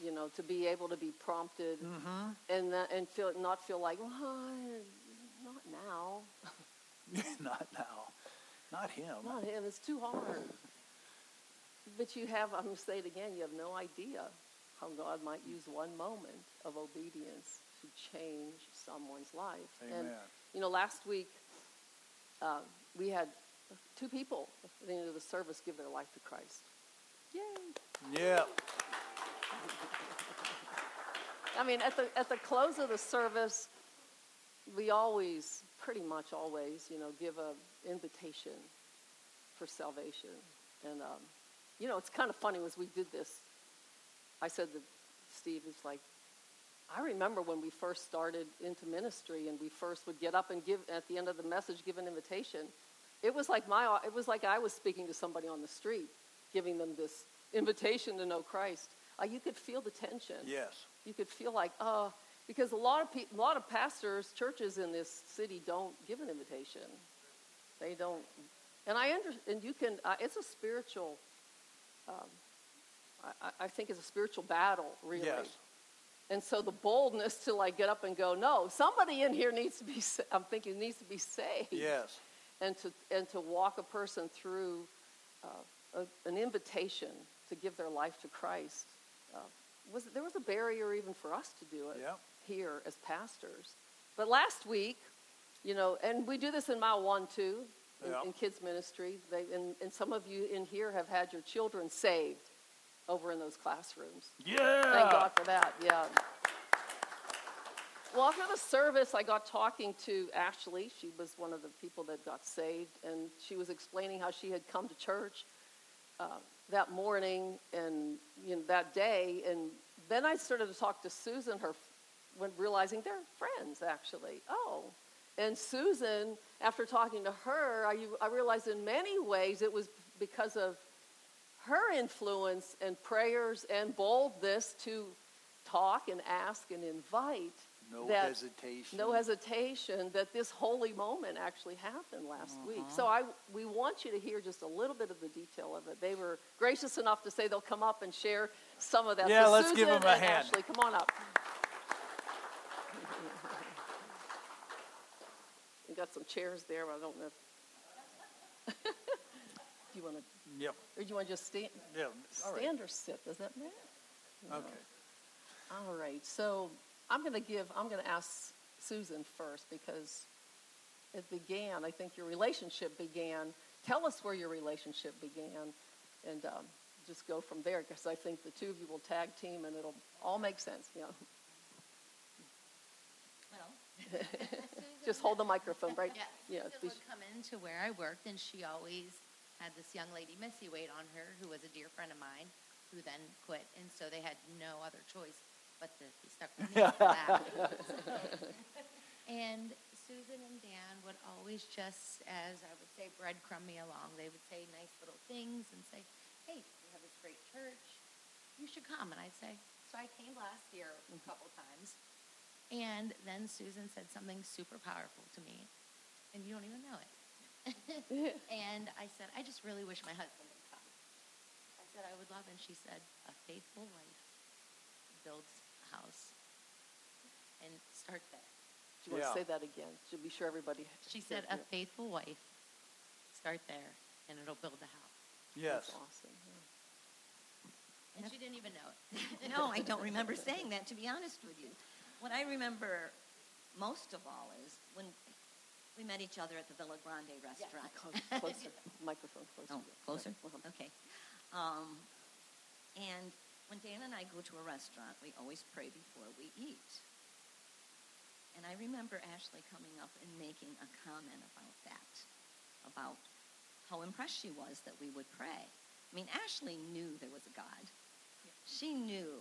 you know, to be able to be prompted Mm-hmm. and that, and feel not feel like, well, not now, not now. Not him. not him. It's too hard. But you have, I'm going to say it again, you have no idea how God might use one moment of obedience to change someone's life. And You know, last week uh, we had two people at the end of the service give their life to Christ. Yay! Yeah. I mean, at the, at the close of the service, we always, pretty much always, you know, give a invitation for salvation. And, um, you know, it's kind of funny as we did this. I said to Steve, it's like, I remember when we first started into ministry and we first would get up and give, at the end of the message, give an invitation. It was like my, it was like I was speaking to somebody on the street, giving them this invitation to know Christ. Uh, you could feel the tension Yes. you could feel like, oh, because a lot of people, a lot of pastors, churches in this city don't give an invitation. They don't, and I under, and you can. Uh, it's a spiritual. Um, I- I, I think it's a spiritual battle, really. Yes. And so the boldness to like get up and go, no, somebody in here needs to be. I'm thinking needs to be saved Yes. and to and to walk a person through uh, a, an invitation to give their life to Christ uh, was there was a barrier even for us to do it Yeah. here as pastors. But last week, you know, and we do this in Mile One too, in, Yeah. in kids ministry. They, and, and some of you in here have had your children saved over in those classrooms. Yeah. Thank God for that. Yeah. Well, after the service, I got talking to Ashley. She was one of the people that got saved, and she was explaining how she had come to church uh, that morning and you know, that day. And then I started to talk to Susan, her, when realizing they're friends actually. Oh, and Susan, after talking to her, I, I realized in many ways it was because of her influence and prayers and boldness to talk and ask and invite No that- hesitation. no hesitation that this holy moment actually happened last uh-huh. week. So I, we want you to hear just a little bit of the detail of it. They were gracious enough to say they'll come up and share some of that. Yeah, So let's give Susan them a and hand. Ashley, come on up. We got some chairs there. I don't know. if- do you want to, Yep. or do you want to just stand, Yeah. All right. stand or sit? Does that matter? Okay. All right, so I'm going to give, I'm going to ask Susan first because it began, I think your relationship began. Tell us where your relationship began and um, just go from there because I think the two of you will tag team and it'll all make sense, you know. Well, Just hold the microphone right, yeah, yeah. Susan be- would come into where I worked, and she always had this young lady, Missy, wait on her, who was a dear friend of mine, who then quit, and so they had no other choice but to be stuck with me for that. and Susan and Dan would always just, as I would say, breadcrumb me along. They would say nice little things and say, "Hey, we have this great church. You should come." And I'd say, "So I came last year a mm-hmm. couple times." And then Susan said something super powerful to me, and you don't even know it. and I said, I just really wish my husband would come. I said, I would love, and she said, a faithful wife builds a house. And start there. Do you want Yeah. to say that again? To be sure everybody. She said, a faithful wife, start there, and it'll build a house. Yes. That's awesome. yeah. And she didn't even know it. No, I don't remember saying that, to be honest with you. What I remember most of all is when we met each other at the Villa Grande restaurant. Close- Closer, microphone closer. Oh, closer? Uh-huh. Okay. Um, and when Dan and I go to a restaurant, we always pray before we eat. And I remember Ashley coming up and making a comment about that, about how impressed she was that we would pray. I mean, Ashley knew there was a God. She knew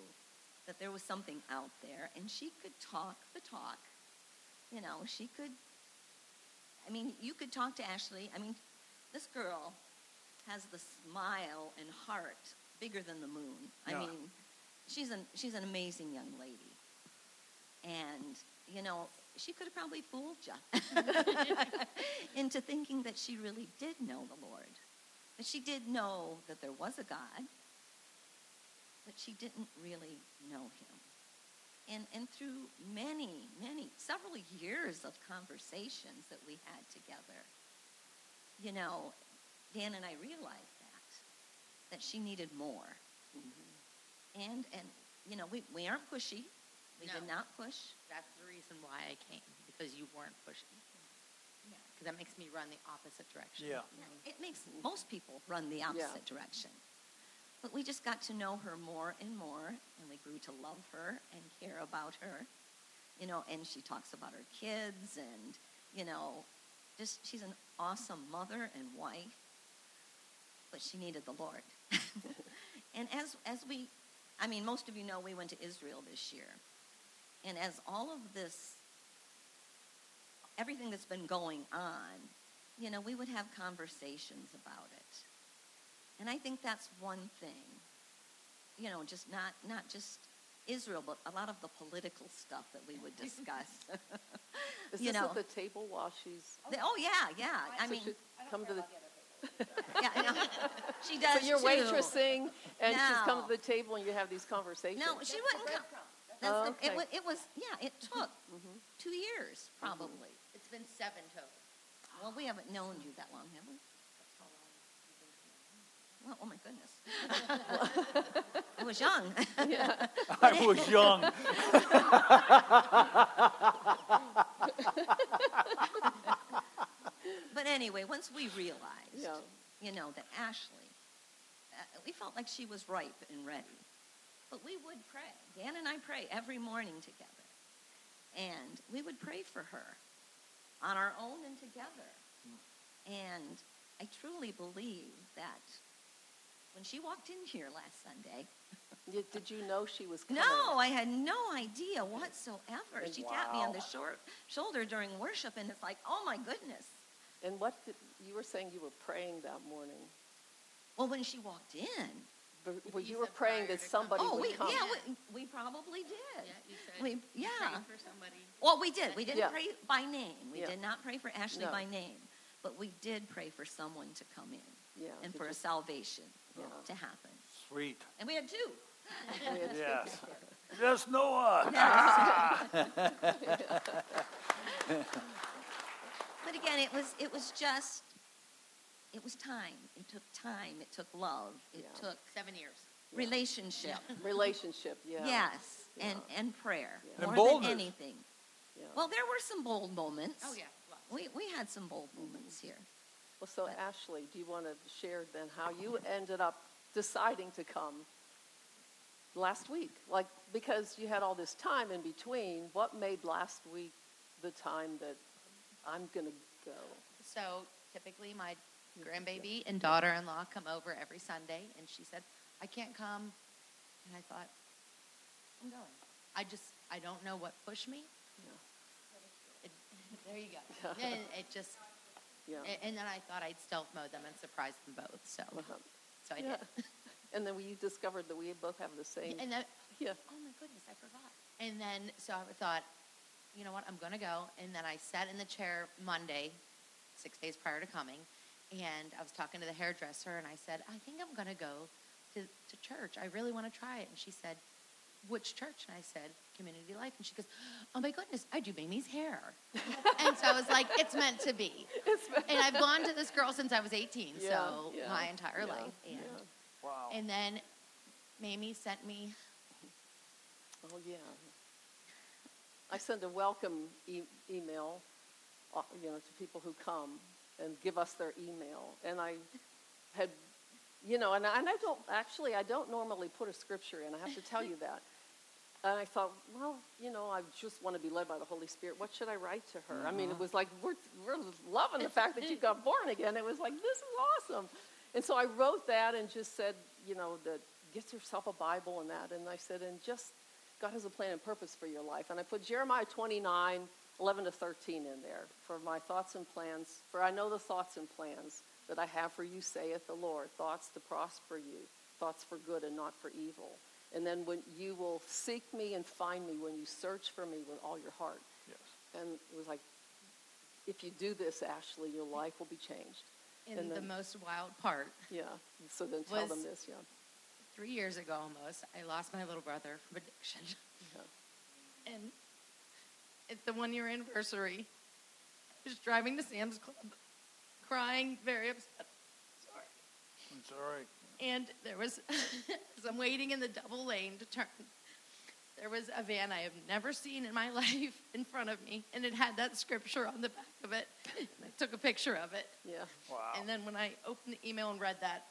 that there was something out there, and she could talk the talk. You know, she could I mean, you could talk to Ashley. I mean, this girl has the smile and heart bigger than the moon. I Yeah. mean, she's an she's an amazing young lady. And, you know, she could have probably fooled you into thinking that she really did know the Lord. That she did know that there was a God, but she didn't really know him. And, and through many, many, several years of conversations that we had together, you know, Dan and I realized that, that she needed more. Mm-hmm. And, and, you know, we, we aren't pushy. We did not push. That's the reason why I came, because you weren't pushing. because that makes me run the opposite direction. Yeah. It makes most people run the opposite direction. But we just got to know her more and more, and we grew to love her and care about her. You know, and she talks about her kids, and, you know, just she's an awesome mother and wife, but she needed the Lord. and as, as we, I mean, most of you know we went to Israel this year. And as all of this everything that's been going on, you know, we would have conversations about it. And I think that's one thing. You know, just not not just Israel, but a lot of the political stuff that we would discuss. Is you this know, at the table while she's, the- oh yeah, yeah. I so mean, she come to the, yeah, I know. she does so you're too. waitressing and she's come No. to the table and you have these conversations? No, she wouldn't come. That's Oh, the, okay. it, was, it was yeah. It took Mm-hmm. two years probably. It's been seven total. Well, we haven't known you that long, have we? Well, oh my goodness. I was young. Yeah. I was young. But anyway, once we realized, Yeah. you know, that Ashley, uh, we felt like she was ripe and ready. But we would pray. Dan and I pray every morning together. And we would pray for her on our own and together. And I truly believe that when she walked in here last Sunday, You- Did you know she was coming? no, I had no idea whatsoever. And She tapped me on the short shoulder during worship, and it's like, oh my goodness. And what, did- you were saying you were praying that morning. Well, when she walked in, But You well, you were praying prior that to coming. somebody oh, would we, come. yeah, we, we probably did. Yeah, you said. We, pray yeah. for somebody. Well, we did. We didn't Yeah. pray by name. We Yeah. did not pray for Ashley No. by name, but we did pray for someone to come in Yeah, and to for a salvation Yeah. To happen. Sweet. And we had two. we Yes. Just Noah. But again, it was it was just it was time. It took time. It took love. It Yeah. took Seven years. relationship. Relationship, yeah. Yes, and Yeah. and prayer Yeah. And more than anything. Yeah. Well, there were some bold moments. Oh, yeah. lots. We we had some bold moments here. Well, so But- Ashley, do you want to share then how you ended up deciding to come last week? Like, because you had all this time in between, what made last week the time that I'm going to go? So typically, my grandbaby and daughter-in-law come over every Sunday, and she said, "I can't come," and I thought, "I'm going." I just, I don't know what pushed me. It, there you go. Yeah. And it just, Yeah. a- and then I thought I'd stealth mode them and surprise them both. So, Uh-huh. so I Yeah. did. And then we discovered that we both have the same. And then, Yeah. oh my goodness, I forgot. And then, so I thought, you know what, I'm going to go. And then I sat in the chair Monday, six days prior to coming, and I was talking to the hairdresser, and I said, I think I'm going to go to, to church. I really want to try it. And she said, which church? And I said, Community Life. And she goes, oh my goodness, I do Mamie's hair. and so I was like, it's meant to be. and I've gone to this girl since I was 18, Yeah, so yeah, my entire yeah, life. And, yeah. Wow. and then Mamie sent me Oh, yeah. I send a welcome e- email, uh, you know, to people who come and give us their email. And I had, you know, and I, and I don't, actually, I don't normally put a scripture in. I have to tell you that. And I thought, well, you know, I just want to be led by the Holy Spirit. What should I write to her? I mean, it uh-huh. was like, we're, we're loving the fact that you got born again. It was like, this is awesome. And so I wrote that and just said, you know, that get yourself a Bible and that. And I said, and just, God has a plan and purpose for your life. And I put Jeremiah 29, 11 to 13 in there for my thoughts and plans. For I know the thoughts and plans that I have for you, saith the Lord, thoughts to prosper you, thoughts for good and not for evil. And then when you will seek me and find me when you search for me with all your heart. Yes. And it was like, if you do this, Ashley, your life will be changed. in And the most wild part. Yeah. So then tell them this, yeah. Three years ago almost, I lost my little brother from addiction. yeah. And it's the one year anniversary. I was driving to Sam's Club, crying, very upset. Sorry. It's all right. And there was, as I'm waiting in the double lane to turn, there was a van I have never seen in my life in front of me, and it had that scripture on the back of it. And I took a picture of it. Yeah, Wow. And then when I opened the email and read that,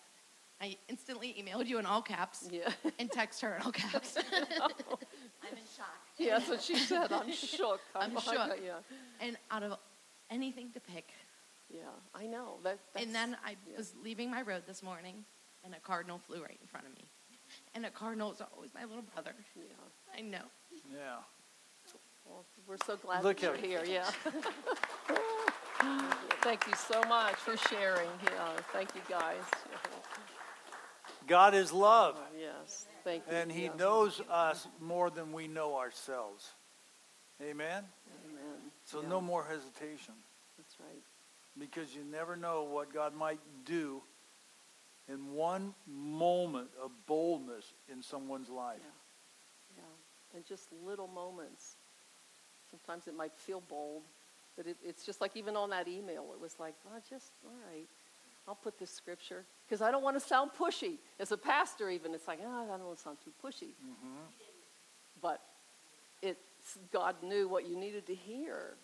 I instantly emailed you in all caps yeah. and text her in all caps. I'm in shock. Yeah, that's what she said. I'm shook. I'm I shook. got- Yeah, and out of anything to pick. Yeah, I know. That, that's, And then I yeah. was leaving my road this morning, and a cardinal flew right in front of me. And a cardinal is always my little brother. Yeah. I know. Yeah. Well, we're so glad Look that you're here. Yeah. Thank you so much for sharing. Yeah, thank you guys. God is love, oh, Yes, thank you. and He Yes. knows us more than we know ourselves. Amen? Amen. So Yeah, no more hesitation That's right. Because you never know what God might do in one moment of boldness in someone's life. Yeah. Yeah. And just little moments. Sometimes it might feel bold, but it, it's just like even on that email, it was like, oh, just, all right, I'll put this scripture. Because I don't want to sound pushy. As a pastor, even, it's like, oh, I don't want to sound too pushy. Mm-hmm. But it's, God knew what you needed to hear.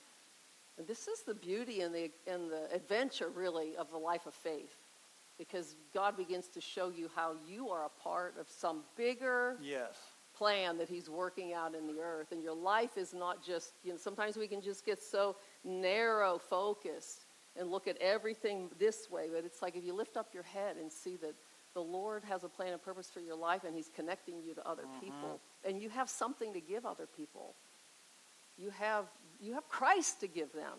And this is the beauty and the, and the adventure, really, of the life of faith. Because God begins to show you how you are a part of some bigger Yes. plan that he's working out in the earth and your life is not just you know sometimes we can just get so narrow focused and look at everything this way but it's like if you lift up your head and see that the lord has a plan and purpose for your life and he's connecting you to other mm-hmm. people and you have something to give other people you have you have christ to give them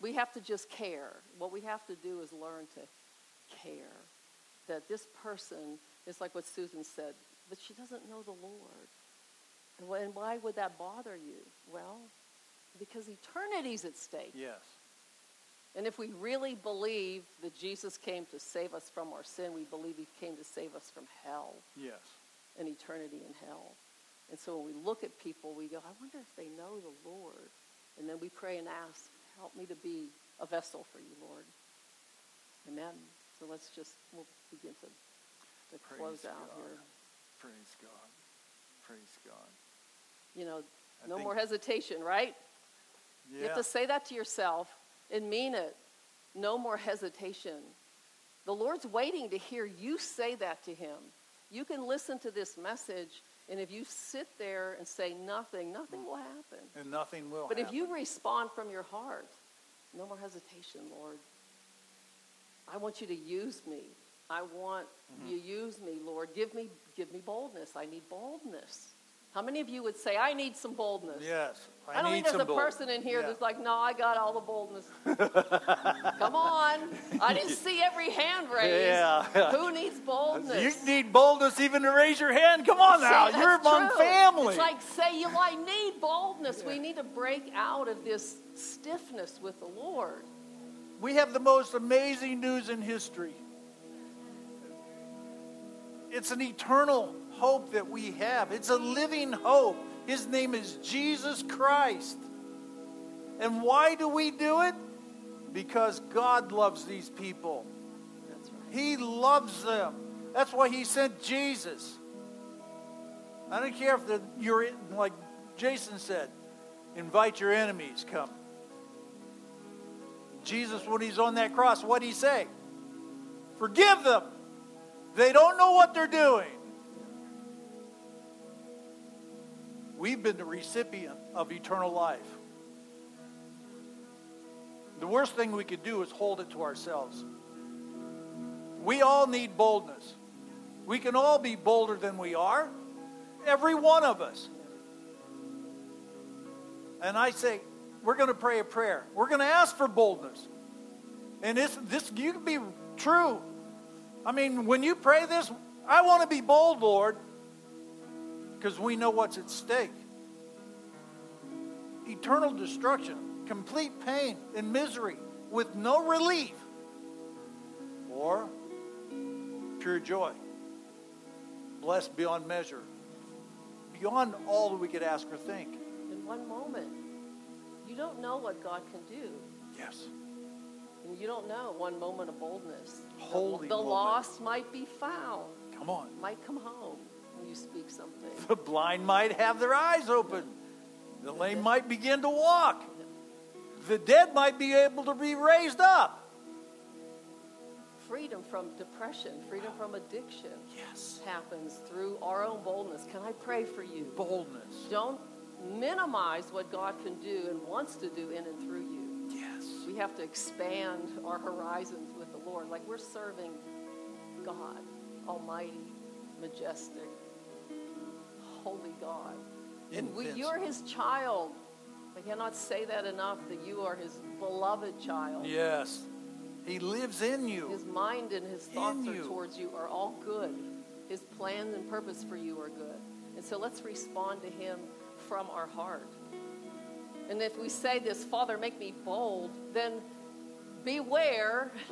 we have to just care what we have to do is learn to care that this person is like what susan said but she doesn't know the Lord. And why, would that bother you? Well, because eternity's at stake. Yes. And if we really believe that Jesus came to save us from our sin, we believe he came to save us from hell Yes. and eternity in hell. And so when we look at people, we go, I wonder if they know the Lord. And then we pray and ask, help me to be a vessel for you, Lord. Amen. So let's just, we'll begin to, to Praise close out God. here. Praise God. Praise God. You know, I no more hesitation, right? You have to say that to yourself and mean it. No more hesitation. The Lord's waiting to hear you say that to Him. You can listen to this message, and if you sit there and say nothing, nothing will happen. And nothing will But if you respond from your heart, no more hesitation, Lord. I want you to use me. I want Mm-hmm. you to use me, Lord. Give me, give me boldness. I need boldness. How many of you would say, I need some boldness? Yes. I, I don't think there's a bold- person in here Yeah. that's like, no, I got all the boldness. Come on. I didn't see every hand raised. Yeah. Who needs boldness? You need boldness even to raise your hand. Come on See, now. You're among true. family. It's like say you I need boldness. We need to break out of this stiffness with the Lord. we have the most amazing news in history. It's an eternal hope that we have. It's a living hope. His name is Jesus Christ. And why do we do it? Because God loves these people. Right. He loves them. That's why he sent Jesus. I don't care if the, you're in, like Jason said, invite your enemies, come. Jesus, when he's on that cross, what did he say? Forgive them. They don't know what they're doing. We've been the recipient of eternal life. The worst thing we could do is hold it to ourselves. We all need boldness. We can all be bolder than we are. Every one of us. And I say, we're going to pray a prayer. We're going to ask for boldness. And this, this you can be true. I mean, when you pray this, I want to be bold, Lord, because we know what's at stake. Eternal destruction, complete pain and misery with no relief, or pure joy, blessed beyond measure, beyond all that we could ask or think. In one moment, you don't know what God can do. Yes. And you don't know one moment of boldness. The- Holy the moment. lost might be found, Come on. might come home. You speak something. The blind might have their eyes open. The lame might begin to walk. The dead might be able to be raised up. Freedom from depression, freedom from addiction Yes. happens through our own boldness. Can I pray for you? Boldness. Don't minimize what God can do and wants to do in and through you. Yes. We have to expand our horizons with the Lord. Like we're serving God, Almighty, majestic, holy God. And we, you're his child. I cannot say that enough that you are his beloved child. Yes. He lives in you. His mind and his thoughts you. towards you are all good. His plans and purpose for you are good. And so let's respond to him from our heart. And if we say this, Father, make me bold, then beware.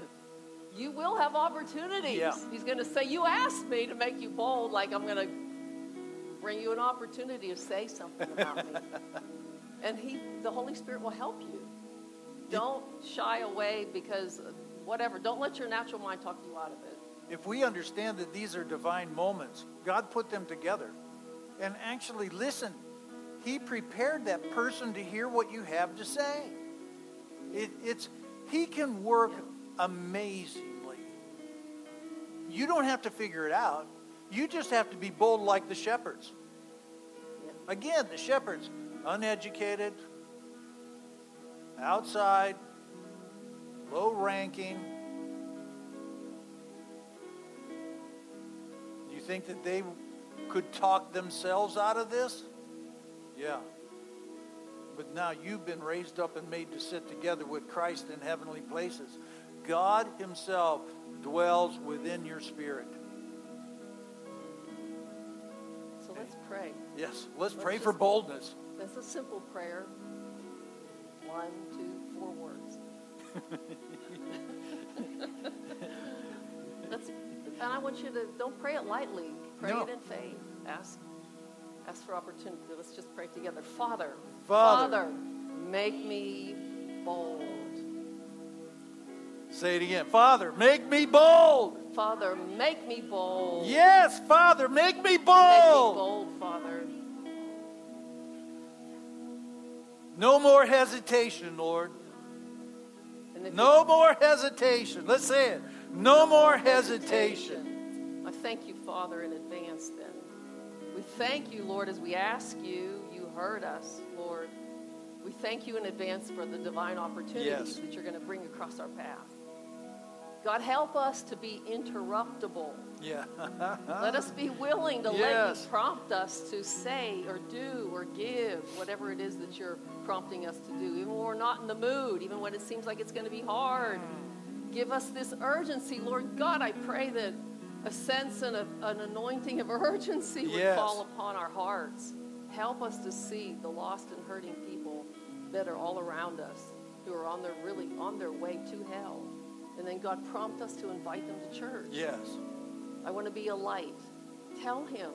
You will have opportunities. Yeah. He's going to say, You asked me to make you bold, like I'm going to bring you an opportunity to say something about me. and he, the Holy Spirit will help you. Don't shy away because uh, whatever. Don't let your natural mind talk you out of it. If we understand that these are divine moments, God put them together. And actually, listen, He prepared that person to hear what you have to say. It, it's He can work amazingly. You don't have to figure it out. You just have to be bold like the shepherds. Again, the shepherds, uneducated, outside, low ranking. You think that they could talk themselves out of this? Yeah. But now you've been raised up and made to sit together with Christ in heavenly places. God Himself dwells within your spirit. Let's pray. Yes, let's Let's pray for boldness. That's a simple prayer. One, two, four words. That's, and I want you to don't pray it lightly. Pray No. it in faith. Ask, ask for opportunity. Let's just pray together. Father, Father, Father. make me bold. Say it again. Father, make me bold. Father, make me bold. Yes, Father, make me bold. Make me bold. Father. No more hesitation, Lord. No more hesitation. Let's say it. No more hesitation. I thank you, Father, in advance then. We thank you, Lord, as we ask you. You heard us, Lord. We thank you in advance for the divine opportunities Yes. that you're going to bring across our path. God, help us to be interruptible. Yeah. Let us be willing to let you prompt us to say or do or give whatever it is that you're prompting us to do, even when we're not in the mood, even when it seems like it's going to be hard. Give us this urgency, Lord God. I pray that a sense and a, an anointing of urgency would Yes. fall upon our hearts. Help us to see the lost and hurting people that are all around us, who are on their really on their way to hell. And then God prompt us to invite them to church. yes. I want to be a light. Tell him.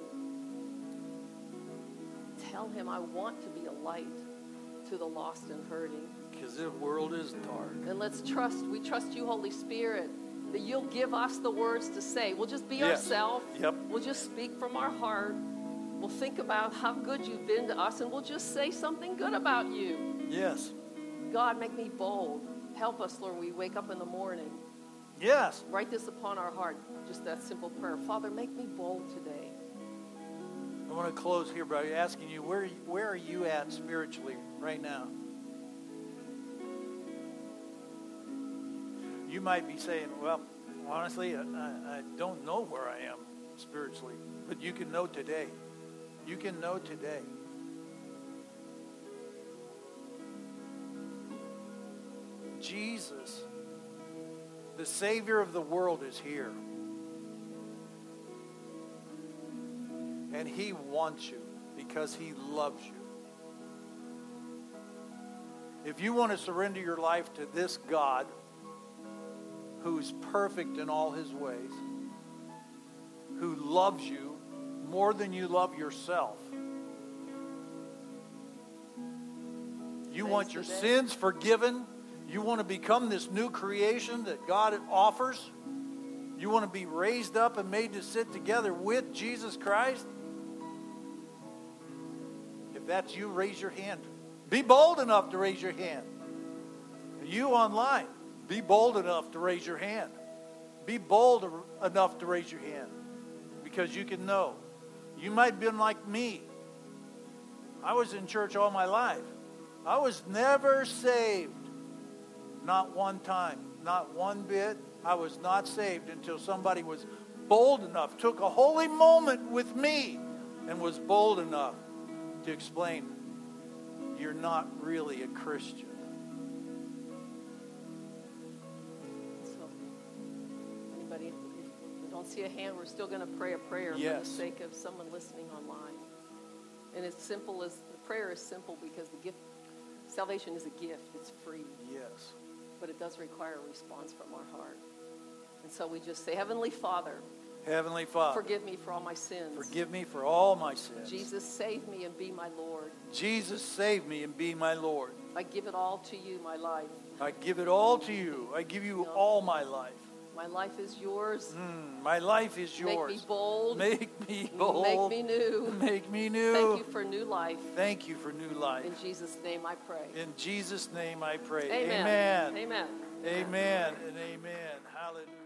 Tell him I want to be a light to the lost and hurting. Because the world is dark. And let's trust, we trust you, Holy Spirit, that you'll give us the words to say. We'll just be Yes. ourselves. Yep. We'll just speak from our heart. We'll think about how good you've been to us, and we'll just say something good about you. Yes. God, make me bold. Help us, Lord, we wake up in the morning. Yes. Write this upon our heart. Just that simple prayer. Father, make me bold today. I want to close here by asking you where where are you at spiritually right now? You might be saying, "Well, honestly, I, I I don't know where I am spiritually," but you can know today. You can know today. Jesus, the Savior of the world, is here. And he wants you because he loves you. If you want to surrender your life to this God who's perfect in all his ways, who loves you more than you love yourself, you want your sins forgiven, you want to become this new creation that God offers, you want to be raised up and made to sit together with Jesus Christ, If that's you, raise your hand. Be bold enough to raise your hand. You online, be bold enough to raise your hand. Be bold enough to raise your hand because you can know. You might have been like me. I was in church all my life. I was never saved. Not one time. Not one bit. I was not saved until somebody was bold enough, took a holy moment with me, and was bold enough to explain you're not really a Christian. So, anybody, if we don't see a hand, we're still going to pray a prayer for the sake of someone listening online. And it's simple as, the prayer is simple because the gift, salvation is a gift, it's free, Yes. But it does require a response from our heart. And so we just say, Heavenly Father, Heavenly Father, forgive me for all my sins. forgive me for all my sins. Jesus, save me and be my Lord. Jesus, save me and be my Lord. I give it all to you, my life. I give it all to you. I give you all my life. My life is yours. Mm, my life is yours. Make me bold. Make me bold. Make me new. Make me new. Thank you for new life. Thank you for new life. In Jesus' name I pray. In Jesus' name I pray. Amen. Amen. Amen. Amen and amen. Hallelujah.